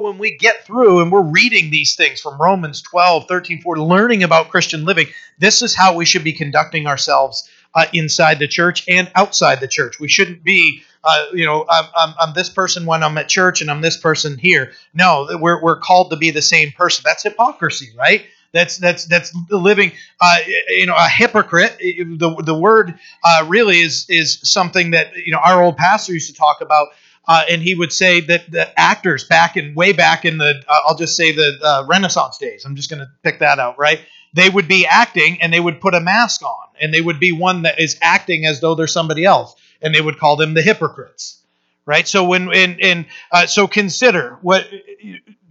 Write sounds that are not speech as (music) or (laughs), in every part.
when we get through and we're reading these things from Romans 12, 13, 14, learning about Christian living, this is how we should be conducting ourselves uh, inside the church and outside the church. We shouldn't be, uh, you know, I'm, I'm, I'm, this person when I'm at church and I'm this person here. No, we're, we're called to be the same person. That's hypocrisy, right? That's that's that's living, uh, you know, a hypocrite. The the word uh, really is is something that you know our old pastor used to talk about. Uh, and he would say that the actors back in way back in the uh, I'll just say the uh, Renaissance days. I'm just going to pick that out, right? They would be acting and they would put a mask on, and they would be one that is acting as though they're somebody else, and they would call them the hypocrites, right? So when and uh, so consider what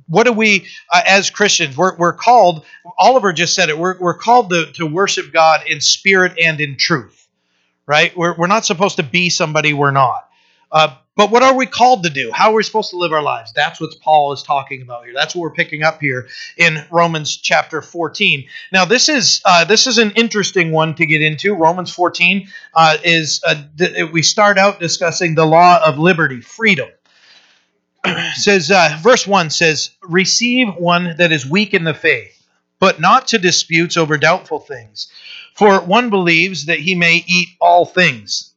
what do we uh, as christians we're, we're called oliver just said it we're, we're called to, to worship god in spirit and in truth right we're, we're not supposed to be somebody we're not uh, but what are we called to do? How are we supposed to live our lives? That's what Paul is talking about here. That's what we're picking up here in Romans chapter 14. Now, this is uh, this is an interesting one to get into. Romans 14 uh, is uh, th- we start out discussing the law of liberty, freedom. (clears throat) says uh, verse 1 says, "Receive one that is weak in the faith, but not to disputes over doubtful things. For one believes that he may eat all things."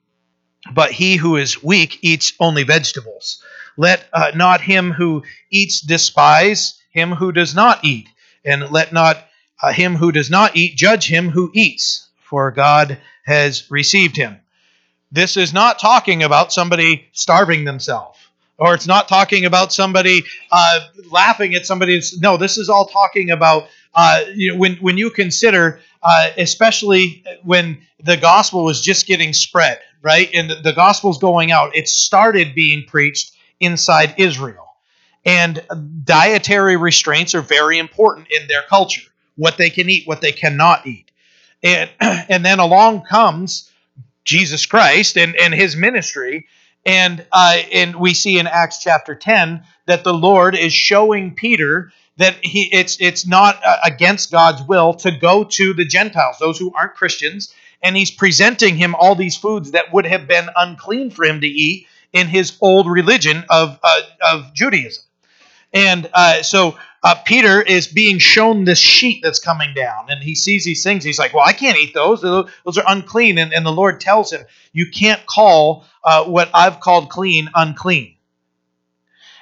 But he who is weak eats only vegetables. Let uh, not him who eats despise him who does not eat, and let not uh, him who does not eat judge him who eats, for God has received him. This is not talking about somebody starving themselves, or it's not talking about somebody uh, laughing at somebody. No, this is all talking about uh, you know, when when you consider, uh, especially when the gospel was just getting spread right? And the gospel's going out. It started being preached inside Israel. And dietary restraints are very important in their culture what they can eat, what they cannot eat. And, (clears throat) and then along comes Jesus Christ and, and his ministry. And, uh, and we see in Acts chapter 10 that the Lord is showing Peter that he, it's, it's not uh, against God's will to go to the Gentiles, those who aren't Christians, and he's presenting him all these foods that would have been unclean for him to eat in his old religion of, uh, of Judaism. And uh, so uh, Peter is being shown this sheet that's coming down, and he sees these things. He's like, Well, I can't eat those. Those are unclean. And, and the Lord tells him, You can't call uh, what I've called clean unclean.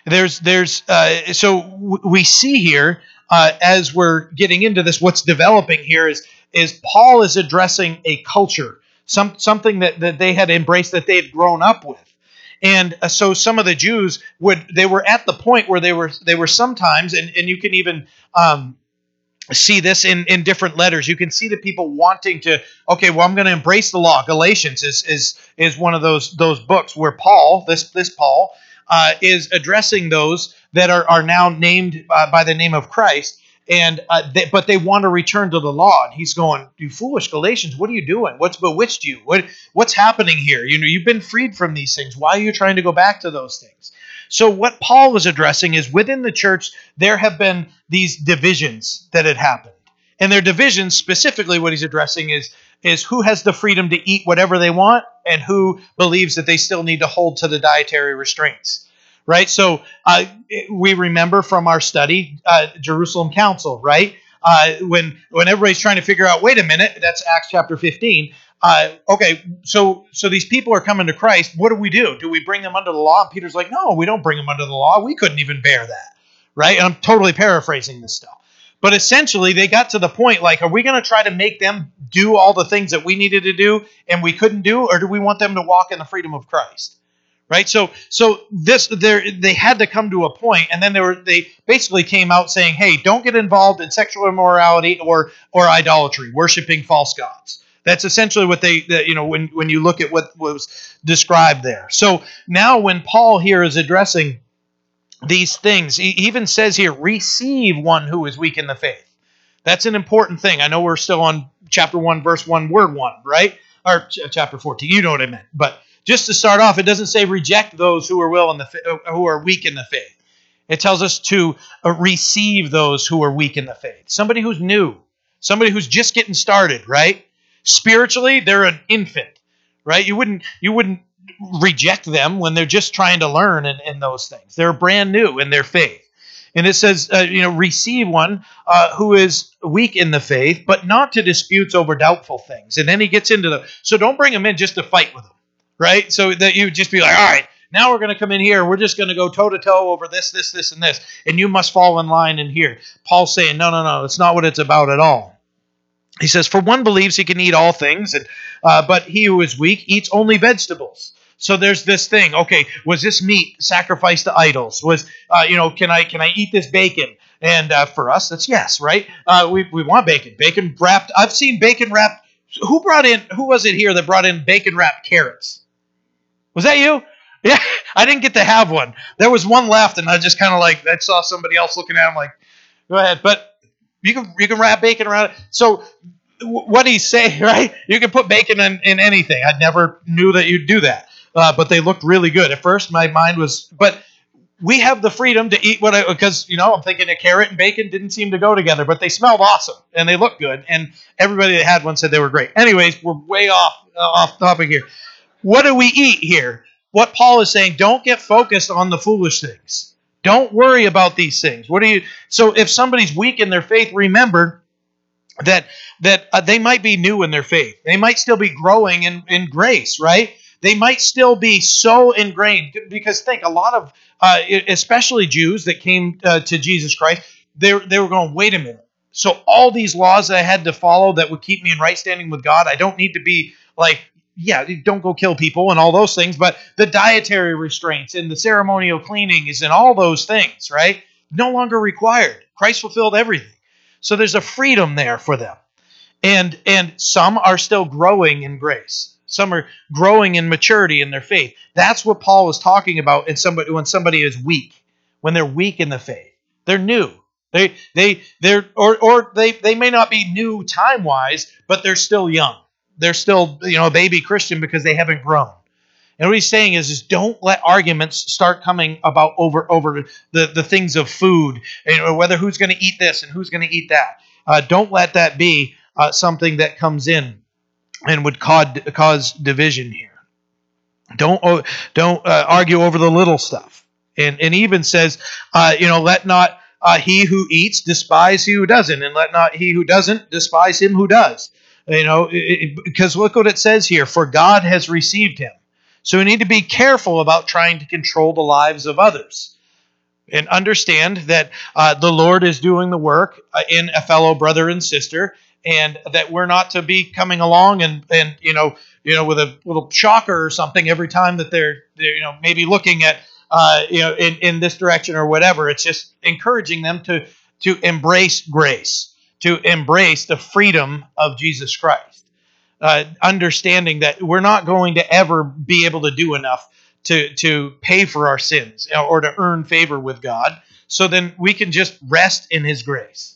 There's, there's, uh, so we see here uh, as we're getting into this, what's developing here is is Paul is addressing a culture, some something that, that they had embraced that they had grown up with. And uh, so some of the Jews would they were at the point where they were they were sometimes and, and you can even um, see this in, in different letters. You can see the people wanting to, okay, well, I'm going to embrace the law. Galatians is is is one of those those books where Paul, this this Paul, uh, is addressing those that are, are now named uh, by the name of Christ and uh, they, but they want to return to the law. And he's going you foolish galatians what are you doing? What's bewitched you? What what's happening here? You know you've been freed from these things. Why are you trying to go back to those things? So what paul was addressing is within the church there have been these divisions that had happened. And their divisions specifically what he's addressing is is who has the freedom to eat whatever they want and who believes that they still need to hold to the dietary restraints right? So uh, we remember from our study uh, Jerusalem Council, right? Uh, when when everybody's trying to figure out, wait a minute, that's Acts chapter 15. Uh, okay, so so these people are coming to Christ. What do we do? Do we bring them under the law? And Peter's like, no, we don't bring them under the law. We couldn't even bear that, right? And I'm totally paraphrasing this stuff. But essentially, they got to the point like, are we going to try to make them do all the things that we needed to do and we couldn't do, or do we want them to walk in the freedom of Christ? right? So so this they they had to come to a point and then they were they basically came out saying hey don't get involved in sexual immorality or or idolatry worshiping false gods. That's essentially what they you know when when you look at what was described there. So now when paul here is addressing these things he even says here receive one who is weak in the faith that's an important thing i know we're still on chapter 1 verse 1 word 1 right or ch- chapter 14 you know what i meant but just to start off, it doesn't say reject those who are will in the uh, who are weak in the faith. It tells us to uh, receive those who are weak in the faith. Somebody who's new, somebody who's just getting started, right? Spiritually, they're an infant, right? You wouldn't you wouldn't reject them when they're just trying to learn in, in those things. They're brand new in their faith. And it says, uh, you know, receive one uh, who is weak in the faith, but not to disputes over doubtful things. And then he gets into the, so don't bring him in just to fight with him, right? So that you just be like, all right, now we're going to come in here. We're just going to go toe to toe over this, this, this, and this. And you must fall in line in here. Paul's saying, no, no, no, it's not what it's about at all. He says, for one believes he can eat all things, and, uh, but he who is weak eats only vegetables. So there's this thing. Okay, was this meat sacrificed to idols? Was uh, you know, can I can I eat this bacon? And uh, for us, that's yes, right? Uh, we we want bacon. Bacon wrapped. I've seen bacon wrapped. Who brought in? Who was it here that brought in bacon wrapped carrots? Was that you? (laughs) Yeah, I didn't get to have one. There was one left, and I just kind of like I saw somebody else looking at him like, go ahead. But you can you can wrap bacon around it. So what he's saying, (laughs) right? You can put bacon in, in anything. I never knew that you'd do that, uh, but they looked really good. At first, my mind was, but we have the freedom to eat what I because you know I'm thinking a carrot and bacon didn't seem to go together, but they smelled awesome and they looked good, and everybody that had one said they were great. Anyways, we're way off uh, off topic here. What do we eat here? what Paul is saying, don't get focused on the foolish things. Don't worry about these things. What do you So if somebody's weak in their faith, remember that that uh, they might be new in their faith. They might still be growing in in grace, right? They might still be so ingrained because think a lot of uh, especially Jews that came uh, to Jesus Christ, they they were going, "Wait a minute. So all these laws I had to follow that would keep me in right standing with God, I don't need to be like yeah, don't go kill people and all those things, but the dietary restraints and the ceremonial cleanings and all those things, right? No longer required. Christ fulfilled everything. So there's a freedom there for them. And and some are still growing in grace. Some are growing in maturity in their faith. That's what Paul was talking about in somebody when somebody is weak, when they're weak in the faith. They're new. They they they're or or they they may not be new time-wise, but they're still young they're still you know baby Christian because they haven't grown. And what he's saying is, is don't let arguments start coming about over over the, the things of food, and whether who's going to eat this and who's going to eat that. Uh, don't let that be uh, something that comes in and would cause, division here. Don't don't uh, argue over the little stuff. And and even says, uh, you know, let not uh, he who eats despise he who doesn't, and let not he who doesn't despise him who does. You know, because look what it says here for God has received him. So we need to be careful about trying to control the lives of others and understand that uh, the Lord is doing the work uh, in a fellow brother and sister, and that we're not to be coming along and and you know you know with a little shocker or something every time that they're, they're you know maybe looking at uh, you know in in this direction or whatever. It's just encouraging them to to embrace grace to embrace the freedom of Jesus Christ. Uh, understanding that we're not going to ever be able to do enough to, to pay for our sins or to earn favor with God. So then we can just rest in His grace.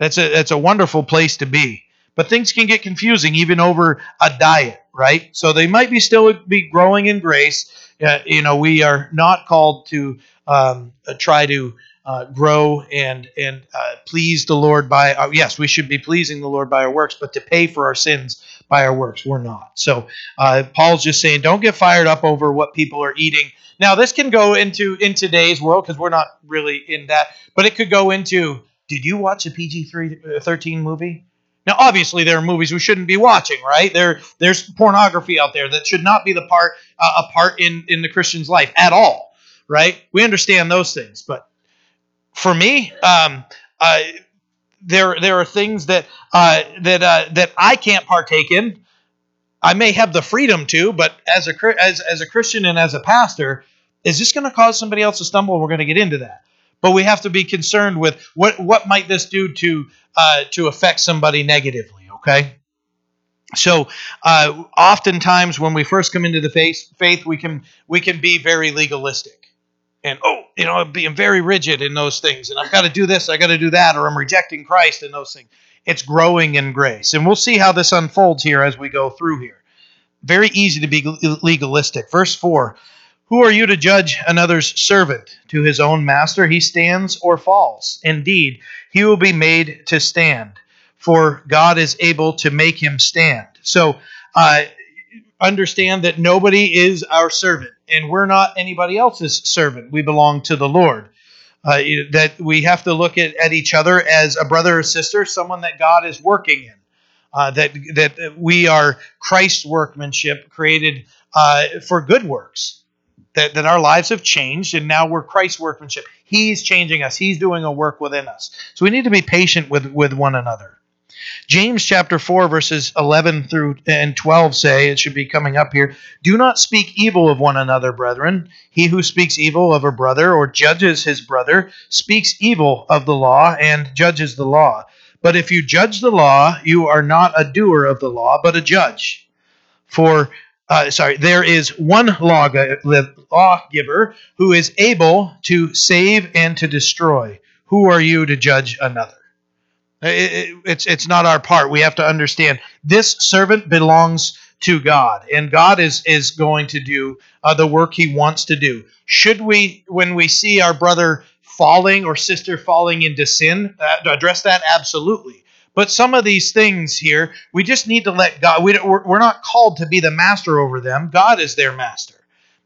That's a, that's a wonderful place to be. But things can get confusing even over a diet, right? So they might be still be growing in grace. Uh, you know, we are not called to um, try to uh, grow and and uh, please the Lord by uh, yes we should be pleasing the Lord by our works but to pay for our sins by our works we're not so uh, Paul's just saying don't get fired up over what people are eating now this can go into in today's world because we're not really in that but it could go into did you watch a PG uh, 13 movie now obviously there are movies we shouldn't be watching right there there's pornography out there that should not be the part uh, a part in in the Christian's life at all right we understand those things but for me, um, uh, there there are things that uh, that uh, that I can't partake in. I may have the freedom to, but as a as as a Christian and as a pastor, is this going to cause somebody else to stumble? We're going to get into that, but we have to be concerned with what what might this do to uh, to affect somebody negatively. Okay. So, uh, oftentimes when we first come into the faith, faith we can we can be very legalistic and oh, you know, being very rigid in those things, and I've got to do this, I got to do that, or I'm rejecting Christ in those things. It's growing in grace, and we'll see how this unfolds here as we go through here. Very easy to be legalistic. Verse four: Who are you to judge another's servant? To his own master he stands or falls. Indeed, he will be made to stand, for God is able to make him stand. So. Uh, understand that nobody is our servant and we're not anybody else's servant. We belong to the Lord. uh, that we have to look at, at each other as a brother or sister, someone that God is working in. Uh, that that we are Christ's workmanship, created uh, for good works. That that our lives have changed, and now we're Christ's workmanship. He's changing us. He's doing a work within us. So we need to be patient with with one another. James chapter 4 verses 11 through and 12 say it should be coming up here do not speak evil of one another brethren he who speaks evil of a brother or judges his brother speaks evil of the law and judges the law but if you judge the law you are not a doer of the law but a judge for uh, sorry there is one lawgiver who is able to save and to destroy who are you to judge another it, it's it's not our part. We have to understand this servant belongs to God, and God is is going to do uh, the work He wants to do. Should we, when we see our brother falling or sister falling into sin, uh, address that absolutely. But some of these things here, we just need to let God. We, we're, not called to be the master over them. God is their master,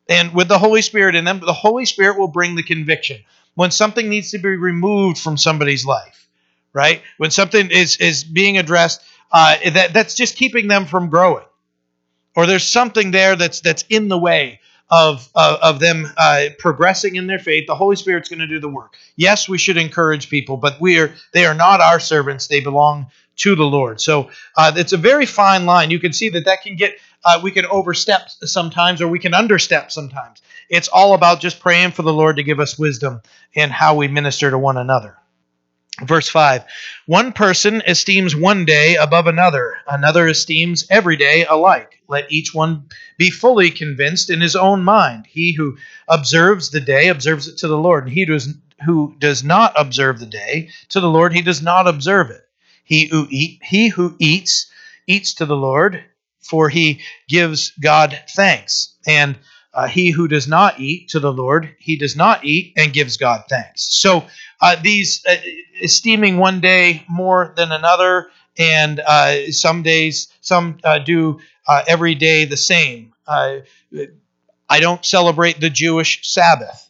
and with the Holy Spirit in them, the Holy Spirit will bring the conviction when something needs to be removed from somebody's life right? When something is is being addressed, uh, that that's just keeping them from growing, or there's something there that's that's in the way of of, of them uh, progressing in their faith. The Holy Spirit's going to do the work. Yes, we should encourage people, but we are they are not our servants; they belong to the Lord. So uh, it's a very fine line. You can see that that can get uh, we can overstep sometimes, or we can understep sometimes. It's all about just praying for the Lord to give us wisdom in how we minister to one another. Verse 5 One person esteems one day above another, another esteems every day alike. Let each one be fully convinced in his own mind. He who observes the day observes it to the Lord, and he who does not observe the day to the Lord, he does not observe it. He who, eat, he who eats, eats to the Lord, for he gives God thanks. And uh, he who does not eat to the Lord, he does not eat and gives God thanks. So uh, these uh, esteeming one day more than another, and uh, some days some uh, do uh, every day the same. I don't celebrate the Jewish Sabbath,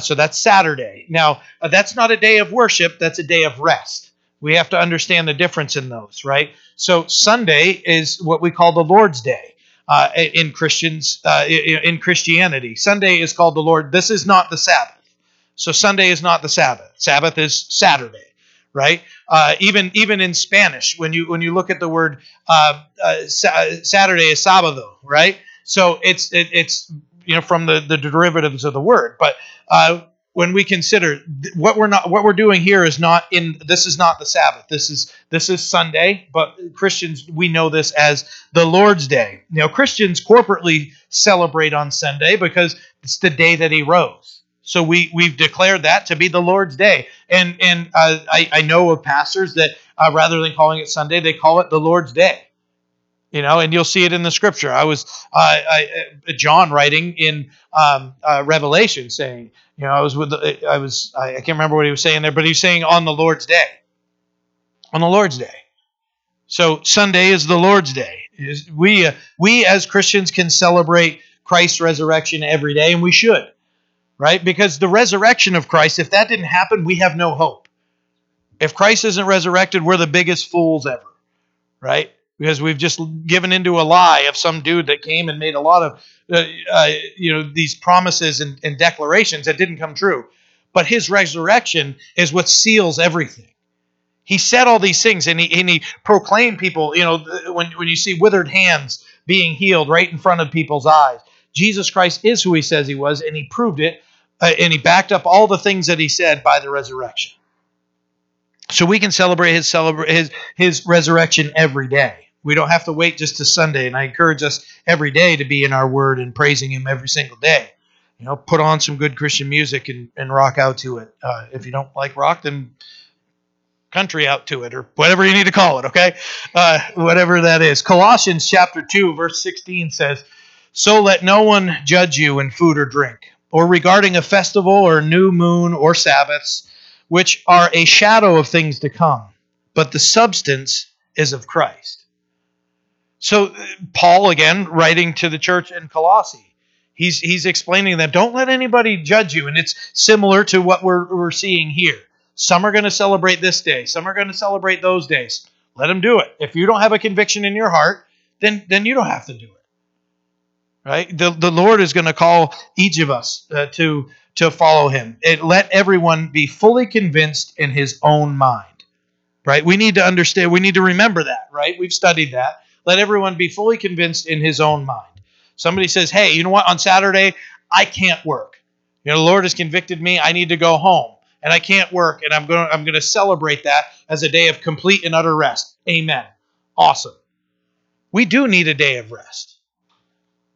so that's Saturday. Now that's not a day of worship; that's a day of rest. We have to understand the difference in those, right? So Sunday is what we call the Lord's Day uh, in Christians uh, in Christianity. Sunday is called the Lord. This is not the Sabbath. So Sunday is not the Sabbath. Sabbath is Saturday, right? Uh, even even in Spanish, when you when you look at the word uh, uh, Saturday is sábado, right? So it's it, it's you know from the the derivatives of the word, but uh, when we consider what we're not what we're doing here is not in this is not the sabbath. This is this is sunday but christians we know this as the lord's day. You know christians corporately celebrate on sunday because it's the day that he rose. So we we've declared that to be the lord's day. And and uh, I, I know of pastors that uh, rather than calling it sunday they call it the lord's day. You know and you'll see it in the scripture. I was uh, I, uh, john writing in um, uh, revelation saying you know i was with the, i was I, can't remember what he was saying there but he's saying on the lord's day. On the lord's day. So sunday is the lord's day. We uh, we as christians can celebrate christ's resurrection every day and we should right? Because the resurrection of christ if that didn't happen we have no hope. If christ isn't resurrected we're the biggest fools ever right because we've just given into a lie of some dude that came and made a lot of uh, uh, you know these promises and, and declarations that didn't come true. But his resurrection is what seals everything. He said all these things and he, and he proclaimed people you know when, when you see withered hands being healed right in front of people's eyes. Jesus christ is who he says he was and he proved it uh, and he backed up all the things that he said by the resurrection. So we can celebrate his celebrate his his resurrection every day we don't have to wait just to Sunday. And I encourage us every day to be in our word and praising Him every single day. You know, put on some good Christian music and, and rock out to it. Uh, if you don't like rock, then country out to it or whatever you need to call it, okay? Uh, whatever that is. Colossians chapter 2, verse 16 says, So let no one judge you in food or drink, or regarding a festival or new moon or Sabbaths, which are a shadow of things to come, but the substance is of Christ. So, Paul, again, writing to the church in Colossae, He's he's explaining that don't let anybody judge you, and it's similar to what we're we're seeing here. Some are going to celebrate this day, some are going to celebrate those days. Let them do it. If you don't have a conviction in your heart, then then you don't have to do it. Right? The the Lord is going to call each of us uh, to to follow Him. It, let everyone be fully convinced in his own mind. Right? We need to understand. We need to remember that. Right? We've studied that. Let everyone be fully convinced in his own mind. Somebody says, hey, you know what? On Saturday, I can't work. You know, the Lord has convicted me. I need to go home and I can't work, and I'm going to, I'm going to celebrate that as a day of complete and utter rest. Amen. Awesome. We do need a day of rest,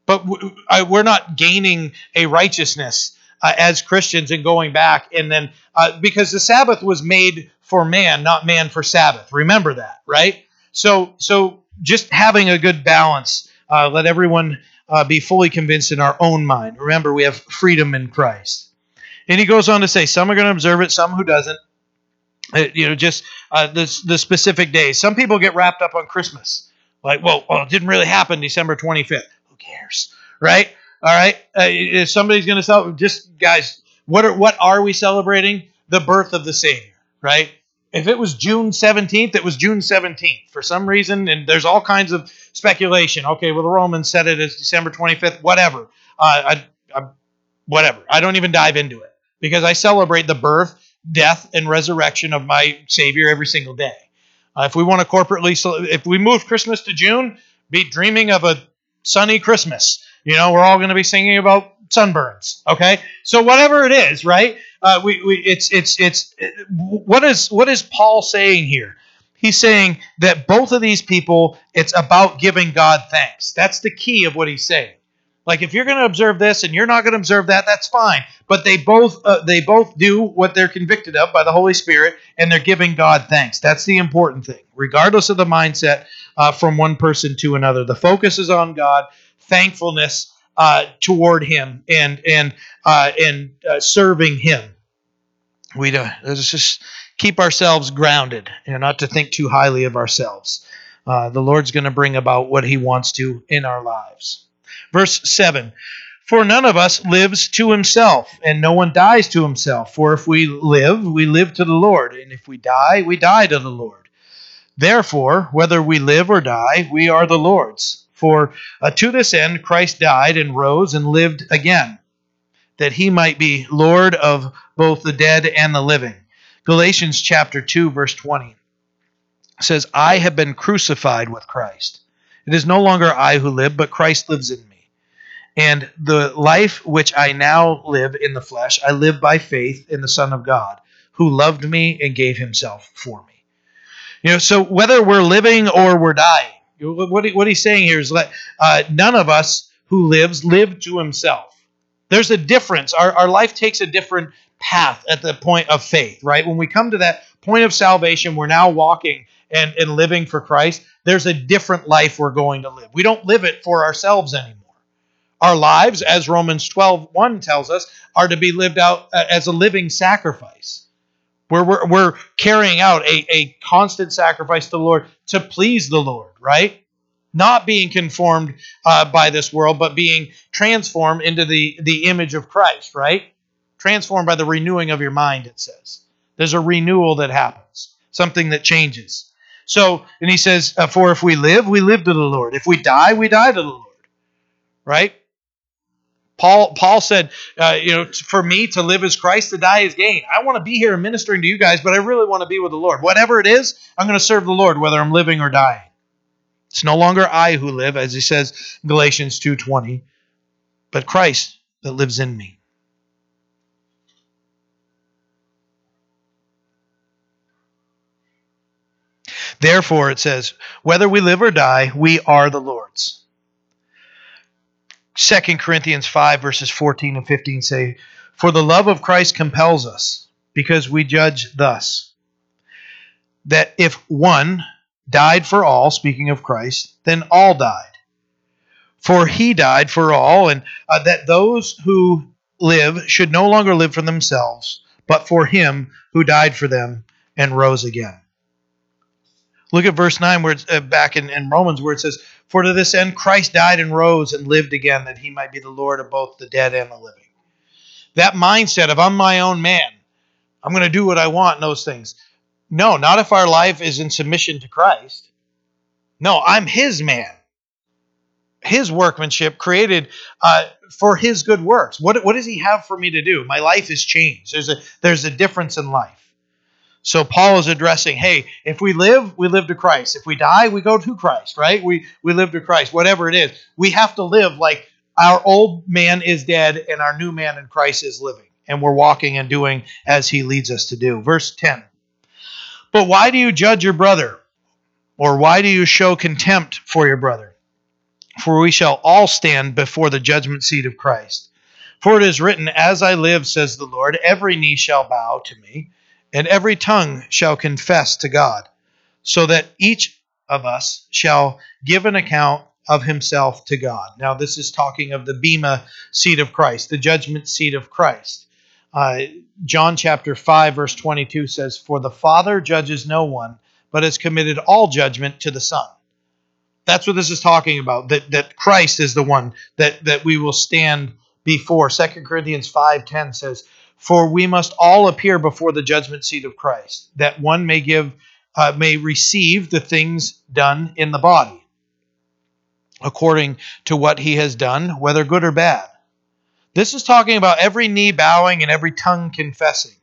but we're not gaining a righteousness uh, as Christians and going back and then uh, because the Sabbath was made for man, not man for Sabbath. Remember that, right? So so just having a good balance. Uh, let everyone uh, be fully convinced in our own mind. Remember, we have freedom in Christ. And he goes on to say, some are going to observe it, some who doesn't. Uh, you know, just uh, the, the specific days. Some people get wrapped up on Christmas. Like, well, well, it didn't really happen December 25th. Who cares? Right? All right. Uh, if somebody's going to celebrate, just guys, what are, what are we celebrating? The birth of the Savior, right? If it was June 17th, it was June 17th for some reason, and there's all kinds of speculation. Okay, well, the Romans said it as December 25th, whatever. Uh, I, I, whatever. I don't even dive into it because I celebrate the birth, death, and resurrection of my Savior every single day. Uh, if we want to corporately, if we move Christmas to June, be dreaming of a sunny Christmas. You know, we're all going to be singing about sunburns. Okay, so whatever it is, right? Uh, we, we it's it's it's what is what is Paul saying here? He's saying that both of these people, it's about giving God thanks. That's the key of what he's saying. Like if you're going to observe this and you're not going to observe that, that's fine. But they both uh, they both do what they're convicted of by the Holy Spirit, and they're giving God thanks. That's the important thing, regardless of the mindset uh, from one person to another. The focus is on God, thankfulness uh, toward Him, and and uh, and uh, serving Him. We uh, let's just keep ourselves grounded, you know, not to think too highly of ourselves. Uh, the Lord's going to bring about what He wants to in our lives. Verse seven. For none of us lives to himself, and no one dies to himself. For if we live, we live to the Lord, and if we die, we die to the Lord. Therefore, whether we live or die, we are the Lord's. For uh, to this end Christ died and rose and lived again, that he might be Lord of both the dead and the living. Galatians chapter 2 verse 20 says, "I have been crucified with Christ. It is no longer I who live, but Christ lives in me. And the life which I now live in the flesh, I live by faith in the Son of God, who loved me and gave himself for me." You know, so whether we're living or we're dying, what, what he's saying here is that uh, none of us who lives live to himself. There's a difference. Our, our life takes a different path at the point of faith, right? When we come to that point of salvation, we're now walking and, and living for Christ. There's a different life we're going to live. We don't live it for ourselves anymore. Our lives, as Romans 12 1 tells us, are to be lived out uh, as a living sacrifice. Where we're, we're carrying out a, a constant sacrifice to the Lord to please the Lord, right? Not being conformed uh, by this world, but being transformed into the, the image of Christ, right? Transformed by the renewing of your mind, it says. There's a renewal that happens, something that changes. So, and he says, uh, For if we live, we live to the Lord. If we die, we die to the Lord, right? Paul Paul said, uh, you know, for me to live as Christ, to die is gain. I want to be here ministering to you guys, but I really want to be with the Lord. Whatever it is, I'm going to serve the Lord, whether I'm living or dying. It's no longer I who live, as he says in Galatians 2:20, but Christ that lives in me. Therefore, it says, whether we live or die, we are the Lord's. 2 Corinthians 5, verses 14 and 15 say, For the love of Christ compels us, because we judge thus that if one died for all, speaking of Christ, then all died. For he died for all, and uh, that those who live should no longer live for themselves, but for him who died for them and rose again. Look at verse 9, where it's uh, back in, in Romans, where it says, For to this end Christ died and rose and lived again, that he might be the Lord of both the dead and the living. That mindset of, I'm my own man, I'm going to do what I want, and those things. No, not if our life is in submission to Christ. No, I'm his man. His workmanship created uh, for his good works. What, what does he have for me to do? My life has changed. There's a, there's a difference in life. So Paul is addressing, hey, if we live, we live to Christ. If we die, we go to Christ, right? We we live to Christ, whatever it is. We have to live like our old man is dead and our new man in Christ is living. And we're walking and doing as he leads us to do. Verse 10. But why do you judge your brother? Or why do you show contempt for your brother? For we shall all stand before the judgment seat of Christ. For it is written, As I live, says the Lord, every knee shall bow to me and every tongue shall confess to God, so that each of us shall give an account of himself to God. Now, this is talking of the Bema seat of Christ, the judgment seat of Christ. Uh, John chapter 5, verse 22 says, For the Father judges no one, but has committed all judgment to the Son. That's what this is talking about, that, that Christ is the one that, that we will stand before. 2 Corinthians 5.10 says, for we must all appear before the judgment seat of Christ, that one may give uh, may receive the things done in the body, according to what he has done, whether good or bad. This is talking about every knee bowing and every tongue confessing.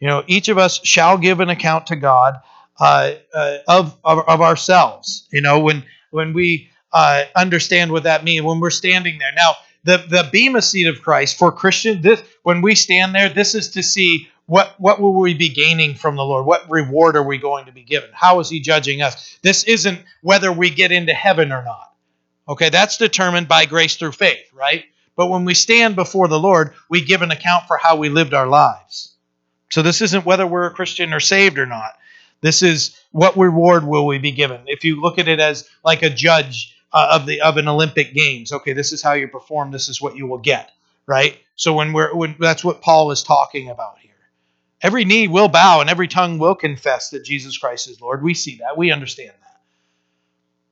You know, each of us shall give an account to God uh, uh, of, of, of ourselves. You know, when when we uh, understand what that means, when we're standing there now the the bema seat of Christ for Christian. This when we stand there, this is to see what what will we be gaining from the Lord? What reward are we going to be given? How is He judging us? This isn't whether we get into heaven or not. Okay, that's determined by grace through faith, right? But when we stand before the Lord, we give an account for how we lived our lives. So this isn't whether we're a Christian or saved or not. This is what reward will we be given. If you look at it as like a judge uh, of the of an Olympic Games. Okay, this is how you perform. This is what you will get. Right. So when we're when that's what Paul is talking about here. Every knee will bow and every tongue will confess that Jesus Christ is Lord. We see that. We understand that.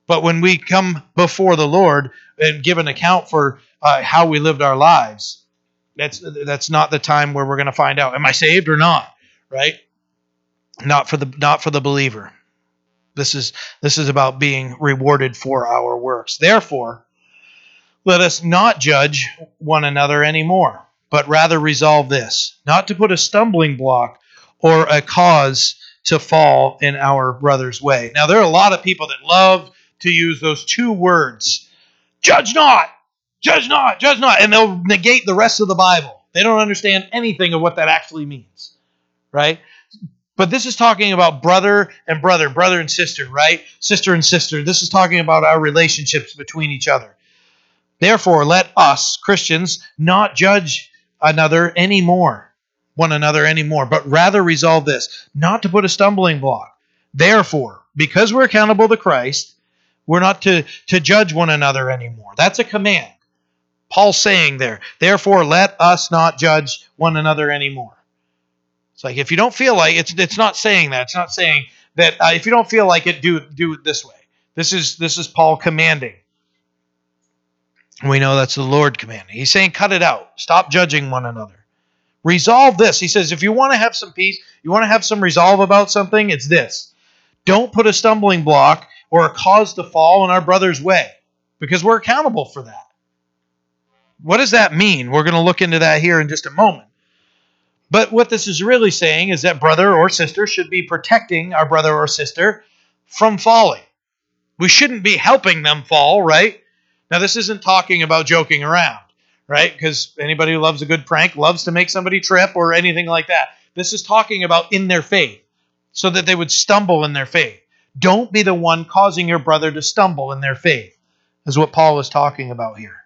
But when we come before the Lord and give an account for uh, how we lived our lives, that's that's not the time where we're going to find out am I saved or not, right? Not for the not for the believer. This is this is about being rewarded for our works. Therefore, let us not judge one another anymore, but rather resolve this, not to put a stumbling block or a cause to fall in our brother's way. Now there are a lot of people that love to use those two words, judge not, judge not, judge not, and they'll negate the rest of the Bible. They don't understand anything of what that actually means. Right? But this is talking about brother and brother, brother and sister, right? Sister and sister. This is talking about our relationships between each other. Therefore, let us, Christians, not judge another anymore, one another anymore, but rather resolve this, not to put a stumbling block. Therefore, because we're accountable to Christ, we're not to, to judge one another anymore. That's a command. Paul's saying there, therefore, let us not judge one another anymore. It's like if you don't feel like it's it's not saying that. It's not saying that uh, if you don't feel like it, do do it this way. This is this is Paul commanding. We know that's the Lord commanding. He's saying, cut it out. Stop judging one another. Resolve this. He says, if you want to have some peace, you want to have some resolve about something, it's this. Don't put a stumbling block or a cause to fall in our brother's way because we're accountable for that. What does that mean? We're going to look into that here in just a moment. But what this is really saying is that brother or sister should be protecting our brother or sister from falling. We shouldn't be helping them fall, right? Now, this isn't talking about joking around, right? Because anybody who loves a good prank loves to make somebody trip or anything like that. This is talking about in their faith, so that they would stumble in their faith. Don't be the one causing your brother to stumble in their faith, is what Paul is talking about here.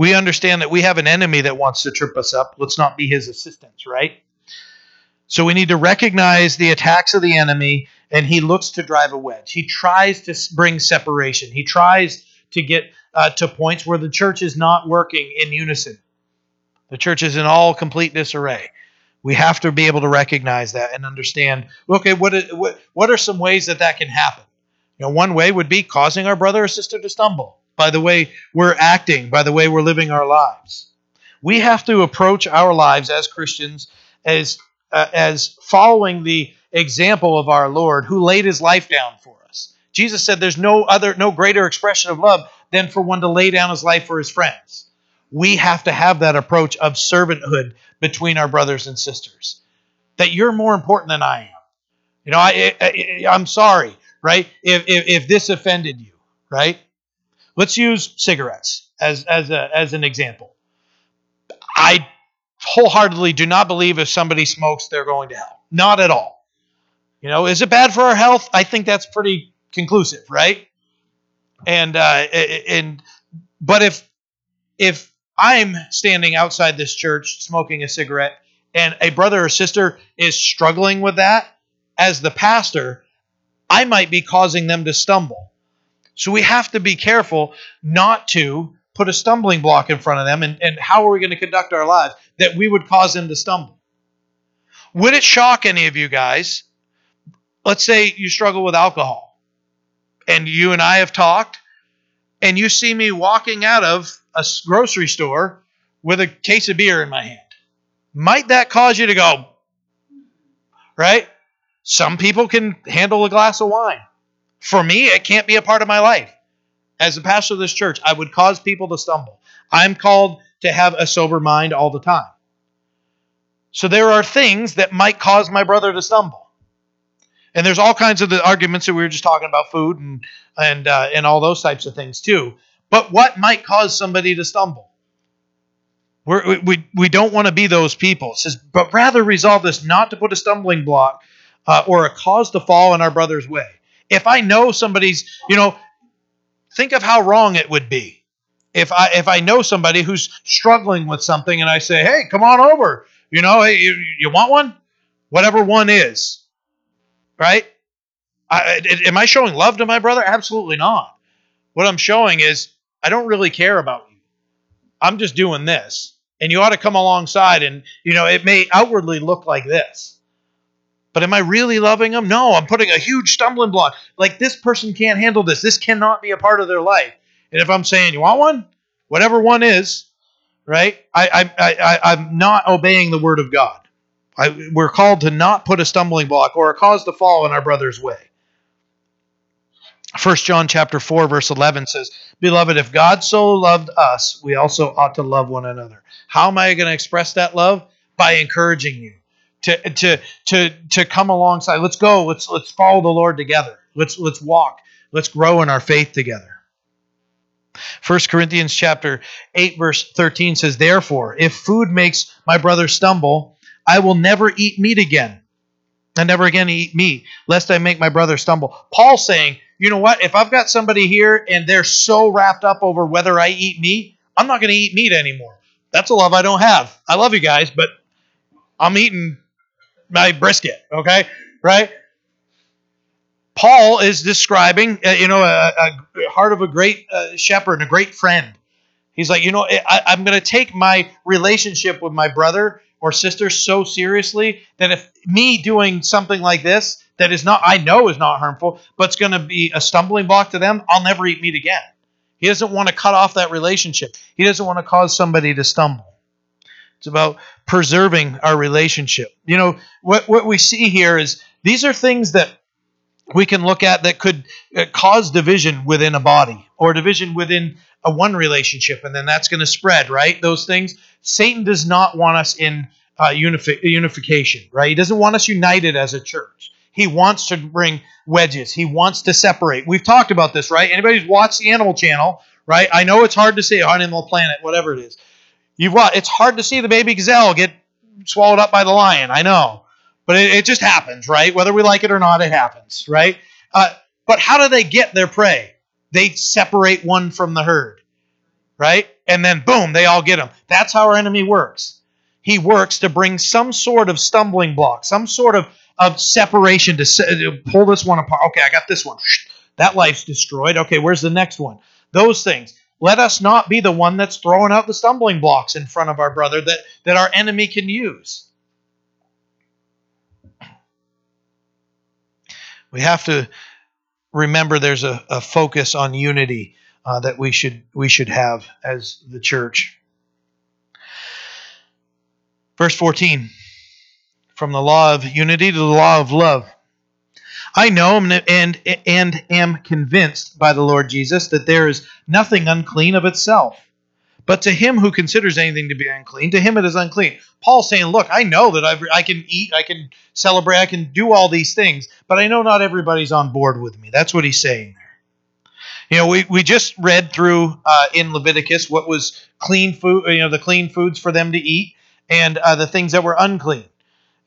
We understand that we have an enemy that wants to trip us up. Let's not be his assistants, right? So we need to recognize the attacks of the enemy, and he looks to drive a wedge. He tries to bring separation. He tries to get uh, to points where the church is not working in unison. The church is in all complete disarray. We have to be able to recognize that and understand. Okay, what what what are some ways that that can happen? You know, one way would be causing our brother or sister to stumble by the way we're acting, by the way we're living our lives. We have to approach our lives as Christians as uh, as following the example of our Lord who laid his life down for us. Jesus said there's no other no greater expression of love than for one to lay down his life for his friends. We have to have that approach of servanthood between our brothers and sisters. That you're more important than I am. You know, I, I I'm sorry, right? If, if if this offended you, right? Let's use cigarettes as as a, as an example. I wholeheartedly do not believe if somebody smokes they're going to hell. Not at all. You know, is it bad for our health? I think that's pretty conclusive, right? And uh, and but if if I'm standing outside this church smoking a cigarette and a brother or sister is struggling with that, as the pastor, I might be causing them to stumble. So we have to be careful not to put a stumbling block in front of them. And, and how are we going to conduct our lives that we would cause them to stumble? Would it shock any of you guys? Let's say you struggle with alcohol and you and I have talked, and you see me walking out of a grocery store with a case of beer in my hand. Might that cause you to go, right? Some people can handle a glass of wine. For me, it can't be a part of my life. As a pastor of this church, I would cause people to stumble. I'm called to have a sober mind all the time. So there are things that might cause my brother to stumble. And there's all kinds of the arguments that we were just talking about food and and uh, and all those types of things too. But what might cause somebody to stumble? We're, we we don't want to be those people. It says, but rather resolve this not to put a stumbling block uh, or a cause to fall in our brother's way. If I know somebody's, you know, think of how wrong it would be if I if I know somebody who's struggling with something and I say, hey, come on over. You know, hey, you, you want one? Whatever one is, right? I, am I showing love to my brother? Absolutely not. What I'm showing is I don't really care about you. I'm just doing this. And you ought to come alongside and, you know, it may outwardly look like this. But am I really loving them? No, I'm putting a huge stumbling block. Like this person can't handle this. This cannot be a part of their life. And if I'm saying, you want one? Whatever one is, right? I, I, I, I'm not obeying the word of God. I, we're called to not put a stumbling block or a cause to fall in our brother's way. 1 John chapter 4 verse 11 says, "Beloved, if God so loved us, we also ought to love one another." How am I going to express that love? By encouraging you to to to to come alongside. Let's go. Let's let's follow the Lord together. Let's let's walk. Let's grow in our faith together. 1 Corinthians chapter 8 verse 13 says, "Therefore, if food makes my brother stumble, I will never eat meat again." And never again eat meat, lest I make my brother stumble. Paul saying, you know what? If I've got somebody here and they're so wrapped up over whether I eat meat, I'm not going to eat meat anymore. That's a love I don't have. I love you guys, but I'm eating my brisket, okay? Right? Paul is describing, uh, you know, a, a, heart of a great uh, shepherd and a great friend. He's like, you know, I, I'm going to take my relationship with my brother or sister so seriously that if me doing something like this that is not, I know is not harmful, but it's going to be a stumbling block to them, I'll never eat meat again. He doesn't want to cut off that relationship. He doesn't want to cause somebody to stumble. It's about preserving our relationship. You know, what, what we see here is these are things that we can look at that could uh, cause division within a body or division within a one relationship, and then that's going to spread, right? Those things. Satan does not want us in uh, unifi- unification, right? He doesn't want us united as a church. He wants to bring wedges. He wants to separate. We've talked about this, right? Anybody who's watched the Animal Channel, right? I know it's hard to see Animal Planet, whatever it is. You've watched. It's hard to see the baby gazelle get swallowed up by the lion. I know, but it, it just happens, right? Whether we like it or not, it happens, right? Uh, but how do they get their prey? They separate one from the herd, right? And then boom, they all get them. That's how our enemy works. He works to bring some sort of stumbling block, some sort of of separation to, to pull this one apart. Okay, I got this one. That life's destroyed. Okay, where's the next one? Those things. Let us not be the one that's throwing out the stumbling blocks in front of our brother that, that our enemy can use. We have to remember there's a, a focus on unity uh, that we should we should have as the church. Verse 14 From the law of unity to the law of love. I know and, and, and am convinced by the Lord Jesus that there is nothing unclean of itself. But to him who considers anything to be unclean, to him it is unclean. Paul's saying, Look, I know that I've, i can eat, I can celebrate, I can do all these things, but I know not everybody's on board with me. That's what he's saying. You know, we, we just read through uh, in Leviticus what was clean food, you know, the clean foods for them to eat and uh, the things that were unclean.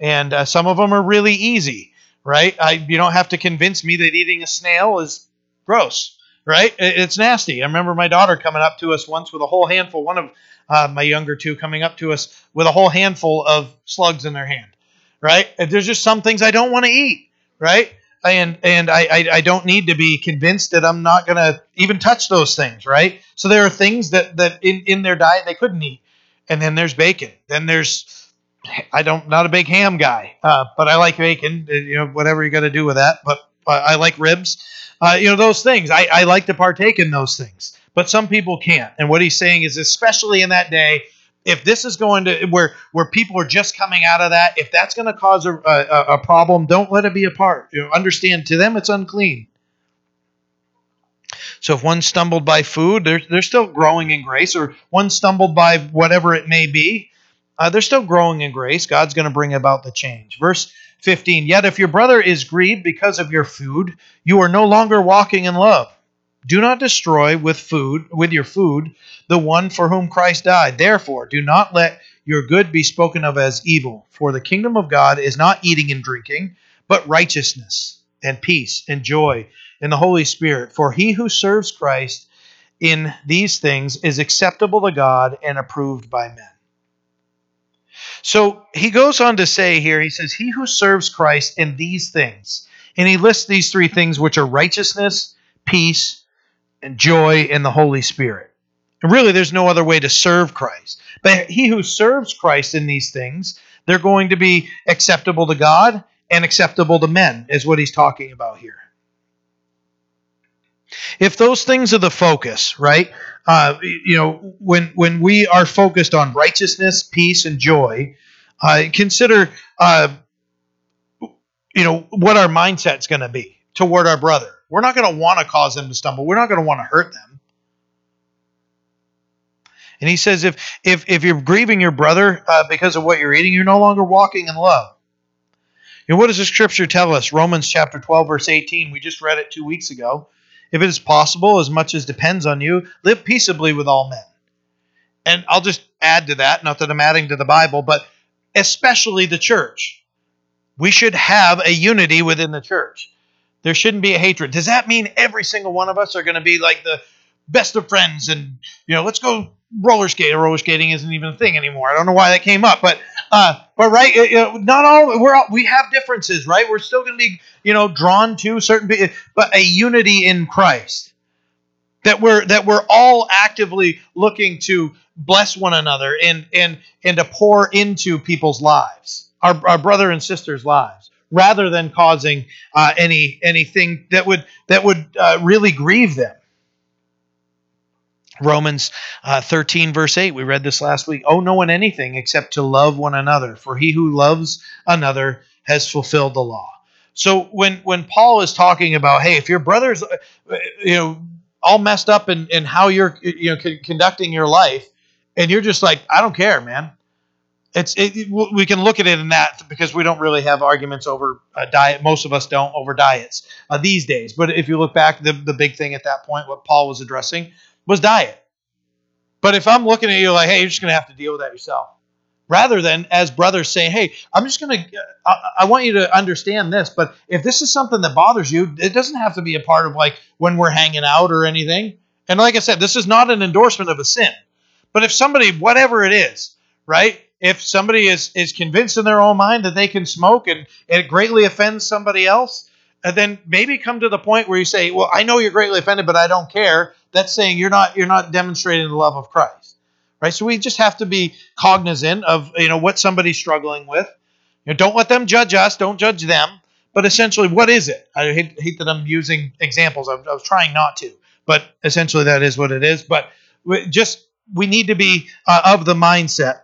And uh, some of them are really easy, right? I, you don't have to convince me that eating a snail is gross right? It's nasty. I remember my daughter coming up to us once with a whole handful, one of uh, my younger two coming up to us with a whole handful of slugs in their hand, right? There's just some things I don't want to eat, right? And and I, I, I don't need to be convinced that I'm not going to even touch those things, right? So there are things that that in in their diet they couldn't eat, and then there's bacon. Then there's I don't not a big ham guy, uh, but I like bacon. Uh, you know whatever you got to do with that, but uh, I like ribs. Uh, you know, those things. I, I like to partake in those things, but some people can't. And what he's saying is, especially in that day, if this is going to where where people are just coming out of that, if that's going to cause a, a, a problem, don't let it be a part. You know, understand to them it's unclean. So if one stumbled by food, they're, they're still growing in grace, or one stumbled by whatever it may be, uh, they're still growing in grace. God's going to bring about the change. Verse 15 Yet if your brother is grieved because of your food, you are no longer walking in love. Do not destroy with food, with your food, the one for whom Christ died. Therefore, do not let your good be spoken of as evil, for the kingdom of God is not eating and drinking, but righteousness and peace and joy in the Holy Spirit. For he who serves Christ in these things is acceptable to God and approved by men. So he goes on to say here, he says, He who serves Christ in these things, and he lists these three things, which are righteousness, peace, and joy in the Holy Spirit. And really, there's no other way to serve Christ. But he who serves Christ in these things, they're going to be acceptable to God and acceptable to men, is what he's talking about here. If those things are the focus, right? Uh, you know, when when we are focused on righteousness, peace, and joy, uh, consider, uh, you know, what our mindset's going to be toward our brother. We're not going to want to cause them to stumble. We're not going to want to hurt them. And he says, if if if you're grieving your brother uh, because of what you're eating, you're no longer walking in love. And what does the scripture tell us? Romans chapter 12, verse 18. We just read it two weeks ago. If it is possible, as much as depends on you, live peaceably with all men. And I'll just add to that, not that I'm adding to the Bible, but especially the church. We should have a unity within the church. There shouldn't be a hatred. Does that mean every single one of us are going to be like the best of friends and, you know, let's go roller skate. Roller skating isn't even a thing anymore. I don't know why that came up, but uh, but right, you know, not all we're all, we have differences, right? We're still going to be you know drawn to certain, but a unity in Christ that we're that we're all actively looking to bless one another and and and to pour into people's lives, our, our brother and sisters' lives, rather than causing uh, any anything that would that would uh, really grieve them. Romans uh, 13, verse 8, we read this last week. Owe no one anything except to love one another, for he who loves another has fulfilled the law. So when, when Paul is talking about, hey, if your brother's uh, you know all messed up in, in how you're you know conducting your life, and you're just like, I don't care, man. It's it, we can look at it in that because we don't really have arguments over a diet. Most of us don't over diets uh, these days. But if you look back, the the big thing at that point, what Paul was addressing was diet. But if I'm looking at you like, hey, you're just going to have to deal with that yourself, rather than as brothers saying, hey, I'm just going to, I want you to understand this, but if this is something that bothers you, it doesn't have to be a part of like when we're hanging out or anything. And like I said, this is not an endorsement of a sin. But if somebody, whatever it is, right? If somebody is is convinced in their own mind that they can smoke and it greatly offends somebody else, and then maybe come to the point where you say, "Well, I know you're greatly offended, but I don't care." That's saying you're not you're not demonstrating the love of Christ, right? So we just have to be cognizant of you know what somebody's struggling with. You know, don't let them judge us. Don't judge them. but essentially, what is it? I hate, hate that I'm using examples. I, I was trying not to, but essentially, that is what it is. But we just we need to be uh, of the mindset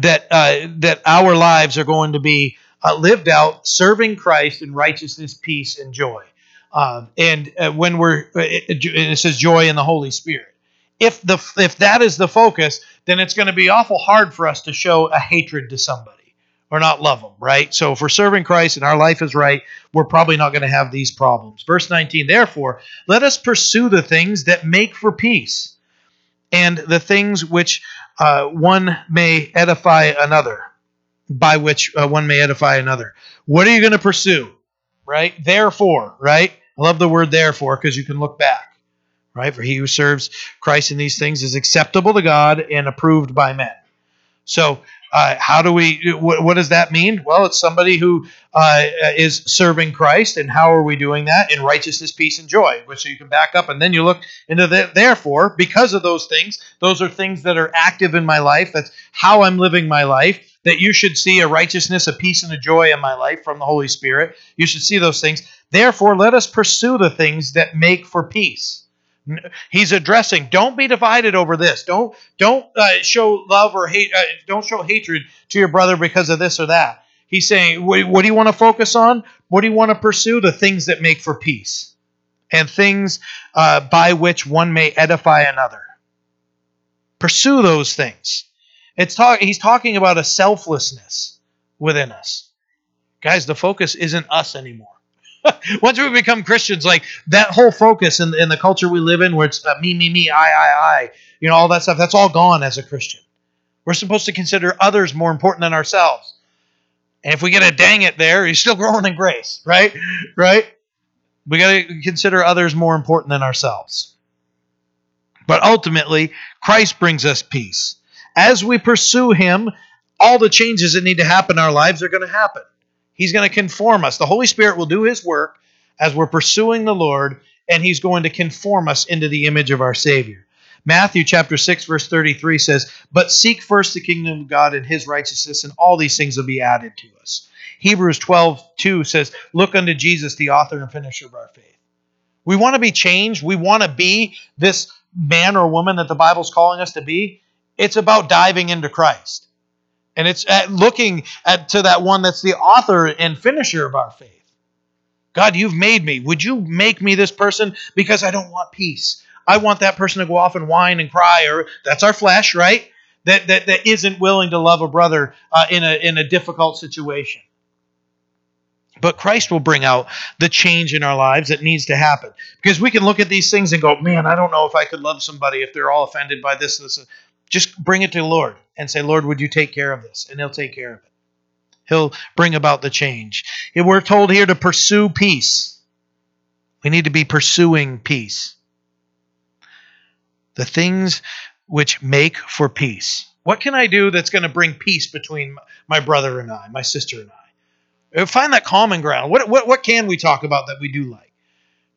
that uh, that our lives are going to be uh, lived out serving Christ in righteousness, peace, and joy. Um, and uh, when we're uh, it, it says joy in the Holy Spirit. If the if that is the focus, then it's going to be awful hard for us to show a hatred to somebody or not love them, right? So if we're serving Christ and our life is right, we're probably not going to have these problems. Verse 19, therefore, let us pursue the things that make for peace and the things which uh, one may edify another, by which uh, one may edify another. What are you going to pursue? Right? Therefore, right? I love the word therefore because you can look back, right? For he who serves Christ in these things is acceptable to God and approved by men. So uh, how do we? What, does that mean? Well, it's somebody who uh, is serving Christ, and how are we doing that in righteousness, peace, and joy? So you can back up, and then you look into the. Therefore, because of those things, those are things that are active in my life. That's how I'm living my life. That you should see a righteousness, a peace, and a joy in my life from the Holy Spirit. You should see those things. Therefore, let us pursue the things that make for peace. He's addressing. Don't be divided over this. Don't don't uh, show love or hate. Uh, don't show hatred to your brother because of this or that. He's saying, what, what do you want to focus on? What do you want to pursue? The things that make for peace, and things uh, by which one may edify another. Pursue those things. It's talk. He's talking about a selflessness within us, guys. The focus isn't us anymore. (laughs) Once we become Christians, like that whole focus in, in the culture we live in, where it's uh, me, me, me, I, I, I, you know, all that stuff, that's all gone as a Christian. We're supposed to consider others more important than ourselves. And if we get a dang it there, he's still (laughs) growing in grace, right? Right? We got to consider others more important than ourselves. But ultimately, Christ brings us peace. As we pursue him, all the changes that need to happen in our lives are going to happen. He's going to conform us. The Holy Spirit will do his work as we're pursuing the Lord, and he's going to conform us into the image of our Savior. Matthew chapter 6 verse 33 says, "But seek first the kingdom of God and his righteousness, and all these things will be added to us." Hebrews 12, 2 says, Look unto Jesus, the author and finisher of our faith. We want to be changed. We want to be this man or woman that the Bible's calling us to be. It's about diving into Christ. And it's at looking at to that one that's the author and finisher of our faith. God, you've made me. Would you make me this person because I don't want peace? I want that person to go off and whine and cry, or that's our flesh, right? That that, that isn't willing to love a brother uh, in a in a difficult situation. But Christ will bring out the change in our lives that needs to happen. Because we can look at these things and go, man, I don't know if I could love somebody if they're all offended by this, and this. Just bring it to the Lord and say, Lord, would you take care of this? And He'll take care of it. He'll bring about the change. We're told here to pursue peace. We need to be pursuing peace. The things which make for peace. What can I do that's going to bring peace between my brother and I, my sister and I? Find that common ground. What, what, what can we talk about that we do like?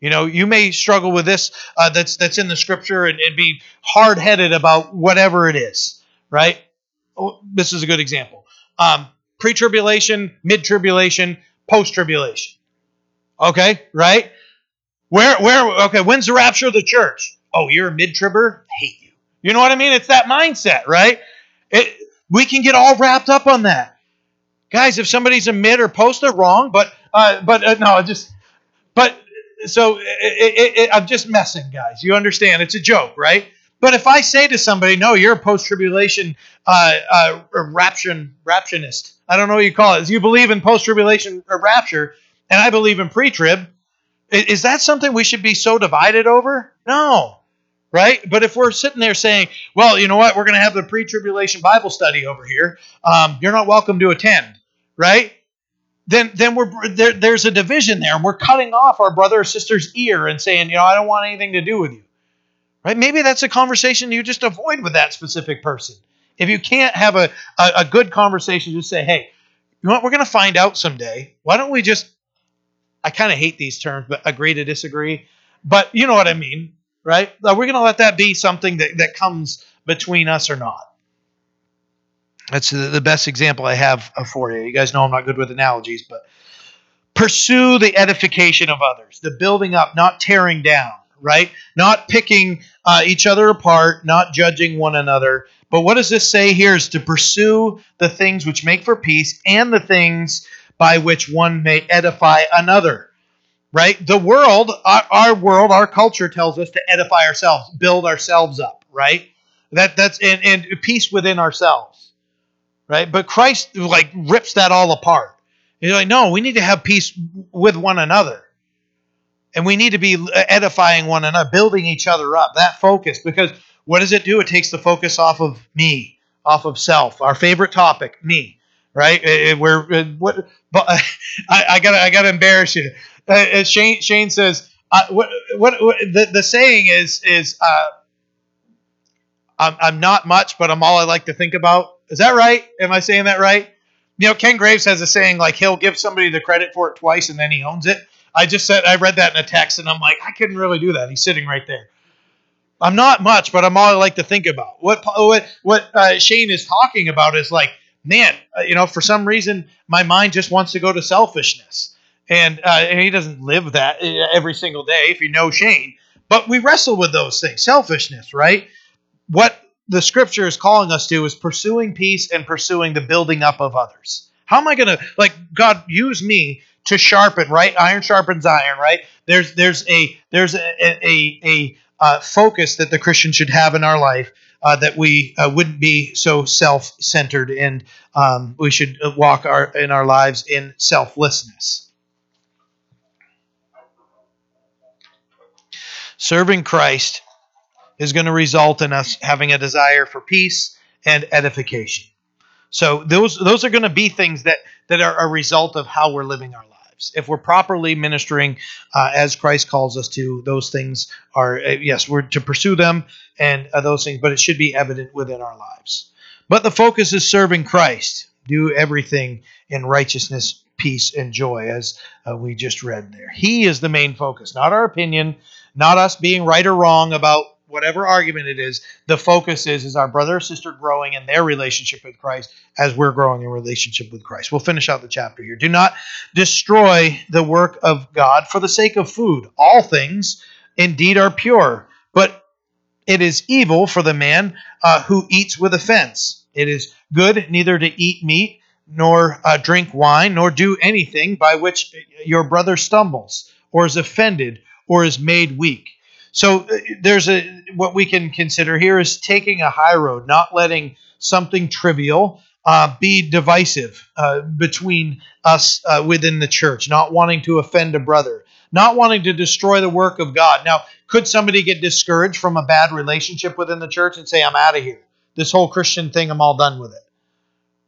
You know, you may struggle with this uh, that's that's in the scripture and, and be hard headed about whatever it is, right? Oh, this is a good example. Um, Pre tribulation, mid tribulation, post tribulation. Okay, right? Where where okay? When's the rapture of the church? Oh, you're a mid tribber. Hate you. You know what I mean? It's that mindset, right? It, we can get all wrapped up on that, guys. If somebody's a mid or post, they're wrong. But uh, but uh, no, just but so it, it, it, I'm just messing, guys. You understand? It's a joke, right? But if I say to somebody, "No, you're a post-tribulation uh, uh, raption, raptionist," I don't know what you call it. You believe in post-tribulation or rapture, and I believe in pre-trib. Is that something we should be so divided over? No, right? But if we're sitting there saying, "Well, you know what? We're going to have the pre-tribulation Bible study over here. Um, you're not welcome to attend," right? Then then we're there, there's a division there. And we're cutting off our brother or sister's ear and saying you know i don't want anything to do with you. Right? Maybe that's a conversation you just avoid with that specific person. If you can't have a, a, a good conversation just say hey you know what? We're going to find out someday. Why don't we just i kind of hate these terms but agree to disagree. But you know what i mean right? Are we going to let that be something that, that comes between us or not that's the best example I have for you. You guys know I'm not good with analogies, but pursue the edification of others, the building up, not tearing down, right? Not picking uh, each other apart, not judging one another. But what does this say here is to pursue the things which make for peace and the things by which one may edify another. Right? The world, our, our world, our culture tells us to edify ourselves, build ourselves up, right? That that's and, and peace within ourselves. Right? But Christ like rips that all apart. He's like, no, we need to have peace with one another. And we need to be edifying one another, building each other up. That focus, because what does it do? It takes the focus off of me, off of self. Our favorite topic, me. Right? Where what? But (laughs) I, gotta I gotta embarrass you. Uh, Shane Shane says uh, what, what, what the the saying is is uh, I'm I'm not much, but I'm all I like to think about. Is that right? Am I saying that right? You know, Ken Graves has a saying like he'll give somebody the credit for it twice and then he owns it. I just said I read that in a text and I'm like, I couldn't really do that. He's sitting right there. I'm not much, but I'm all I like to think about. What what what uh, Shane is talking about is like, man, uh, you know, for some reason my mind just wants to go to selfishness, and, uh, and he doesn't live that uh, every single day. If you know Shane, but we wrestle with those things, selfishness, right? What the scripture is calling us to is pursuing peace and pursuing the building up of others. How am I going to like God use me to sharpen, right? Iron sharpens iron, right? There's there's a there's a a, a, uh, focus that the Christian should have in our life uh, that we uh, wouldn't be so self-centered and um, we should walk our in our lives in selflessness. Serving Christ is going to result in us having a desire for peace and edification. So those those are going to be things that that are a result of how we're living our lives. If we're properly ministering uh, as Christ calls us to, those things are uh, yes, we're to pursue them and uh, those things, but it should be evident within our lives. But the focus is serving Christ. Do everything in righteousness, peace, and joy, as uh, we just read there. He is the main focus, not our opinion, not us being right or wrong about whatever argument it is, the focus is is our brother or sister growing in their relationship with Christ as we're growing in relationship with Christ. We'll finish out the chapter here. Do not destroy the work of God for the sake of food. All things indeed are pure, but it is evil for the man uh, who eats with offense. It is good neither to eat meat nor uh, drink wine nor do anything by which your brother stumbles or is offended or is made weak. So uh, there's a what we can consider here is taking a high road, not letting something trivial uh, be divisive uh, between us uh, within the church, not wanting to offend a brother, not wanting to destroy the work of God. Now, could somebody get discouraged from a bad relationship within the church and say, "I'm out of here. This whole Christian thing, I'm all done with it."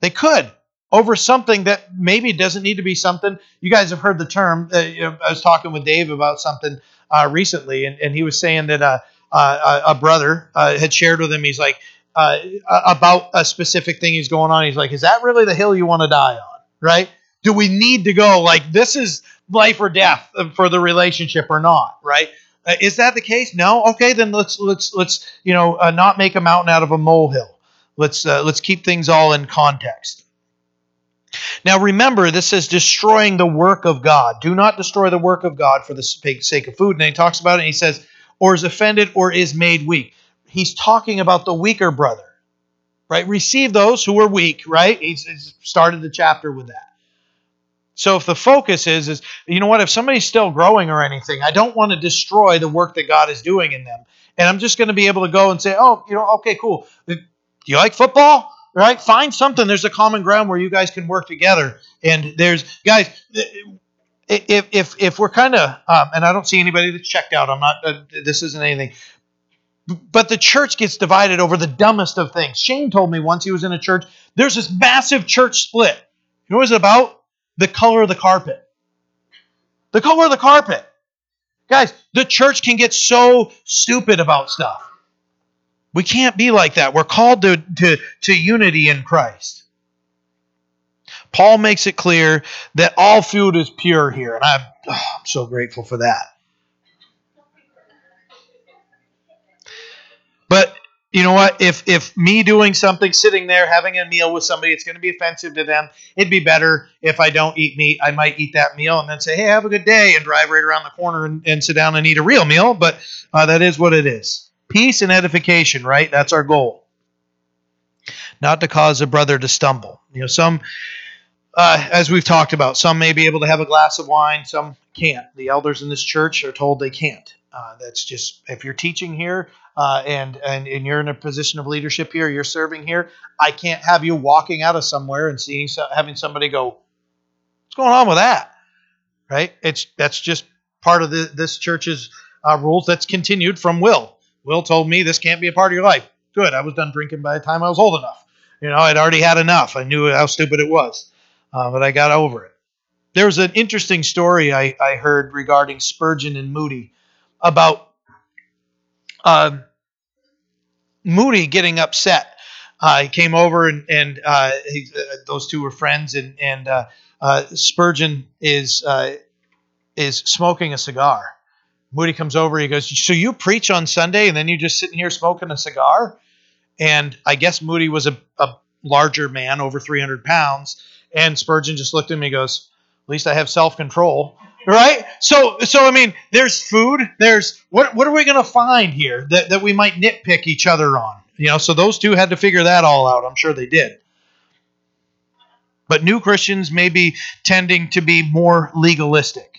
They could over something that maybe doesn't need to be something. You guys have heard the term. Uh, I was talking with Dave about something uh, recently, and, and he was saying that uh, uh, a brother uh, had shared with him. He's like uh, about a specific thing he's going on. He's like, "Is that really the hill you want to die on? Right? Do we need to go like this is life or death for the relationship or not? Right?" is that the case? No. Okay, then let's let's let's you know not make a mountain out of a molehill. Let's let's keep things all in context. Now remember, this says destroying the work of God. Do not destroy the work of God for the sake of food. And he talks about it and he says, or is offended or is made weak. He's talking about the weaker brother, right? Receive those who are weak, right? He's started the chapter with that. So if the focus is, is you know what, if somebody's still growing or anything, I don't want to destroy the work that God is doing in them. And I'm just going to be able to go and say, oh, you know, okay, cool. Do you like football? Right? Find something. There's a common ground where you guys can work together. And there's guys. If if if we're kind of um, and I don't see anybody that's checked out. I'm not. Uh, this isn't anything. But the church gets divided over the dumbest of things. Shane told me once he was in a church. There's this massive church split. You know what it's about? The color of the carpet. The color of the carpet. Guys, the church can get so stupid about stuff. We can't be like that. We're called to, to, to unity in Christ. Paul makes it clear that all food is pure here, and I'm, oh, I'm so grateful for that. But you know what? If if me doing something, sitting there having a meal with somebody, it's going to be offensive to them. It'd be better if I don't eat meat. I might eat that meal and then say, "Hey, have a good day," and drive right around the corner and, and sit down and eat a real meal. But uh, that is what it is. Peace and edification, right? That's our goal. Not to cause a brother to stumble. You know, some, uh, as we've talked about, some may be able to have a glass of wine, some can't. The elders in this church are told they can't. Uh, that's just if you're teaching here uh, and, and and you're in a position of leadership here, you're serving here. I can't have you walking out of somewhere and seeing so, having somebody go, "What's going on with that?" Right? It's that's just part of the, this church's uh, rules. That's continued from Will. Will told me this can't be a part of your life. Good. I was done drinking by the time I was old enough. You know, I'd already had enough. I knew how stupid it was, uh, but I got over it. There was an interesting story I, I heard regarding Spurgeon and Moody about uh, Moody getting upset. Uh, he came over and, and uh, he, uh, those two were friends, and, and uh, Spurgeon is is smoking a cigar. Moody comes over. He goes, "So you preach on Sunday, and then you're just sitting here smoking a cigar?" And I guess Moody was a, a larger man, over 300 pounds, and Spurgeon just looked at me. and goes, "At least I have self control." right? So, so I mean, there's food. There's what? What are we going to find here that, that we might nitpick each other on? You know, so those two had to figure that all out. I'm sure they did. But new Christians may be tending to be more legalistic.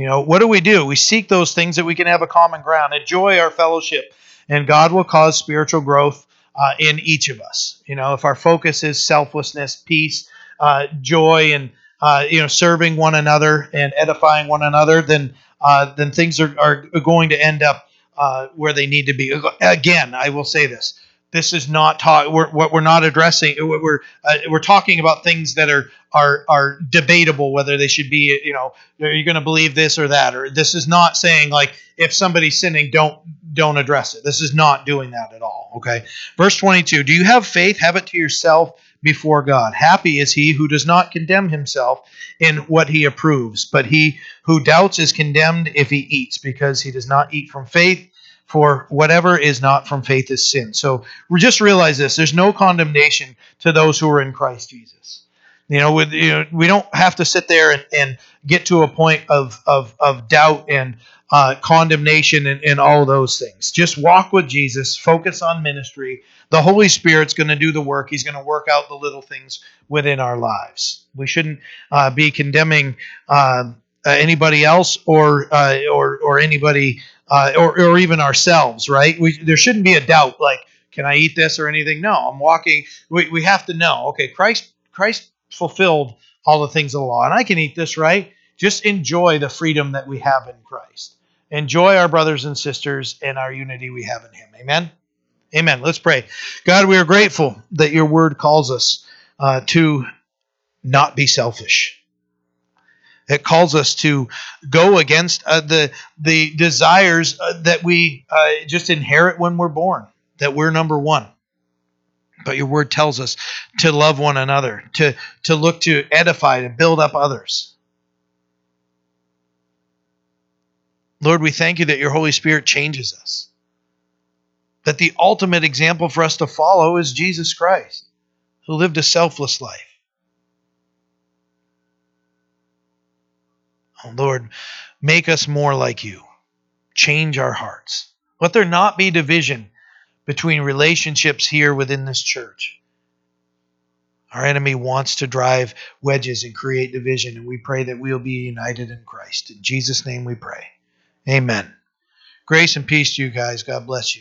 You know, what do we do? We seek those things that we can have a common ground, enjoy our fellowship, and God will cause spiritual growth uh, in each of us. You know, if our focus is selflessness, peace, uh, joy, and uh, you know, serving one another and edifying one another, then uh, then things are, are going to end up uh, where they need to be. Again, I will say this: this is not talk. We're, what we're not addressing. We're uh, we're talking about things that are are are debatable whether they should be. You know, are you going to believe this or that? Or this is not saying like if somebody's sinning, don't don't address it. This is not doing that at all. Okay. Verse twenty two. Do you have faith? Have it to yourself before God. Happy is he who does not condemn himself in what he approves, but he who doubts is condemned if he eats, because he does not eat from faith. For whatever is not from faith is sin. So just realize this: there's no condemnation to those who are in Christ Jesus. You know, with, you know we don't have to sit there and, and get to a point of of, of doubt and uh, condemnation and, and all those things. Just walk with Jesus, focus on ministry. The Holy Spirit's going to do the work. He's going to work out the little things within our lives. We shouldn't uh, be condemning uh, anybody else or uh, or or anybody uh, or or even ourselves. Right? We, there shouldn't be a doubt like, can I eat this or anything? No, I'm walking. We, we have to know. Okay, Christ Christ fulfilled all the things of the law, and I can eat this, right? Just enjoy the freedom that we have in Christ enjoy our brothers and sisters and our unity we have in Him. Amen. Amen. Let's pray. God, we are grateful that your word calls us uh, to not be selfish. It calls us to go against uh, the the desires uh, that we uh, just inherit when we're born. That we're number one. But your word tells us to love one another, to to look to edify, to build up others. Lord, we thank you that your Holy Spirit changes us. That the ultimate example for us to follow is Jesus Christ, who lived a selfless life. Lord, make us more like you. Change our hearts. Let there not be division between relationships here within this church. Our enemy wants to drive wedges and create division, and we pray that we'll be united in Christ. In Jesus' name we pray. Amen. Grace and peace to you guys. God bless you.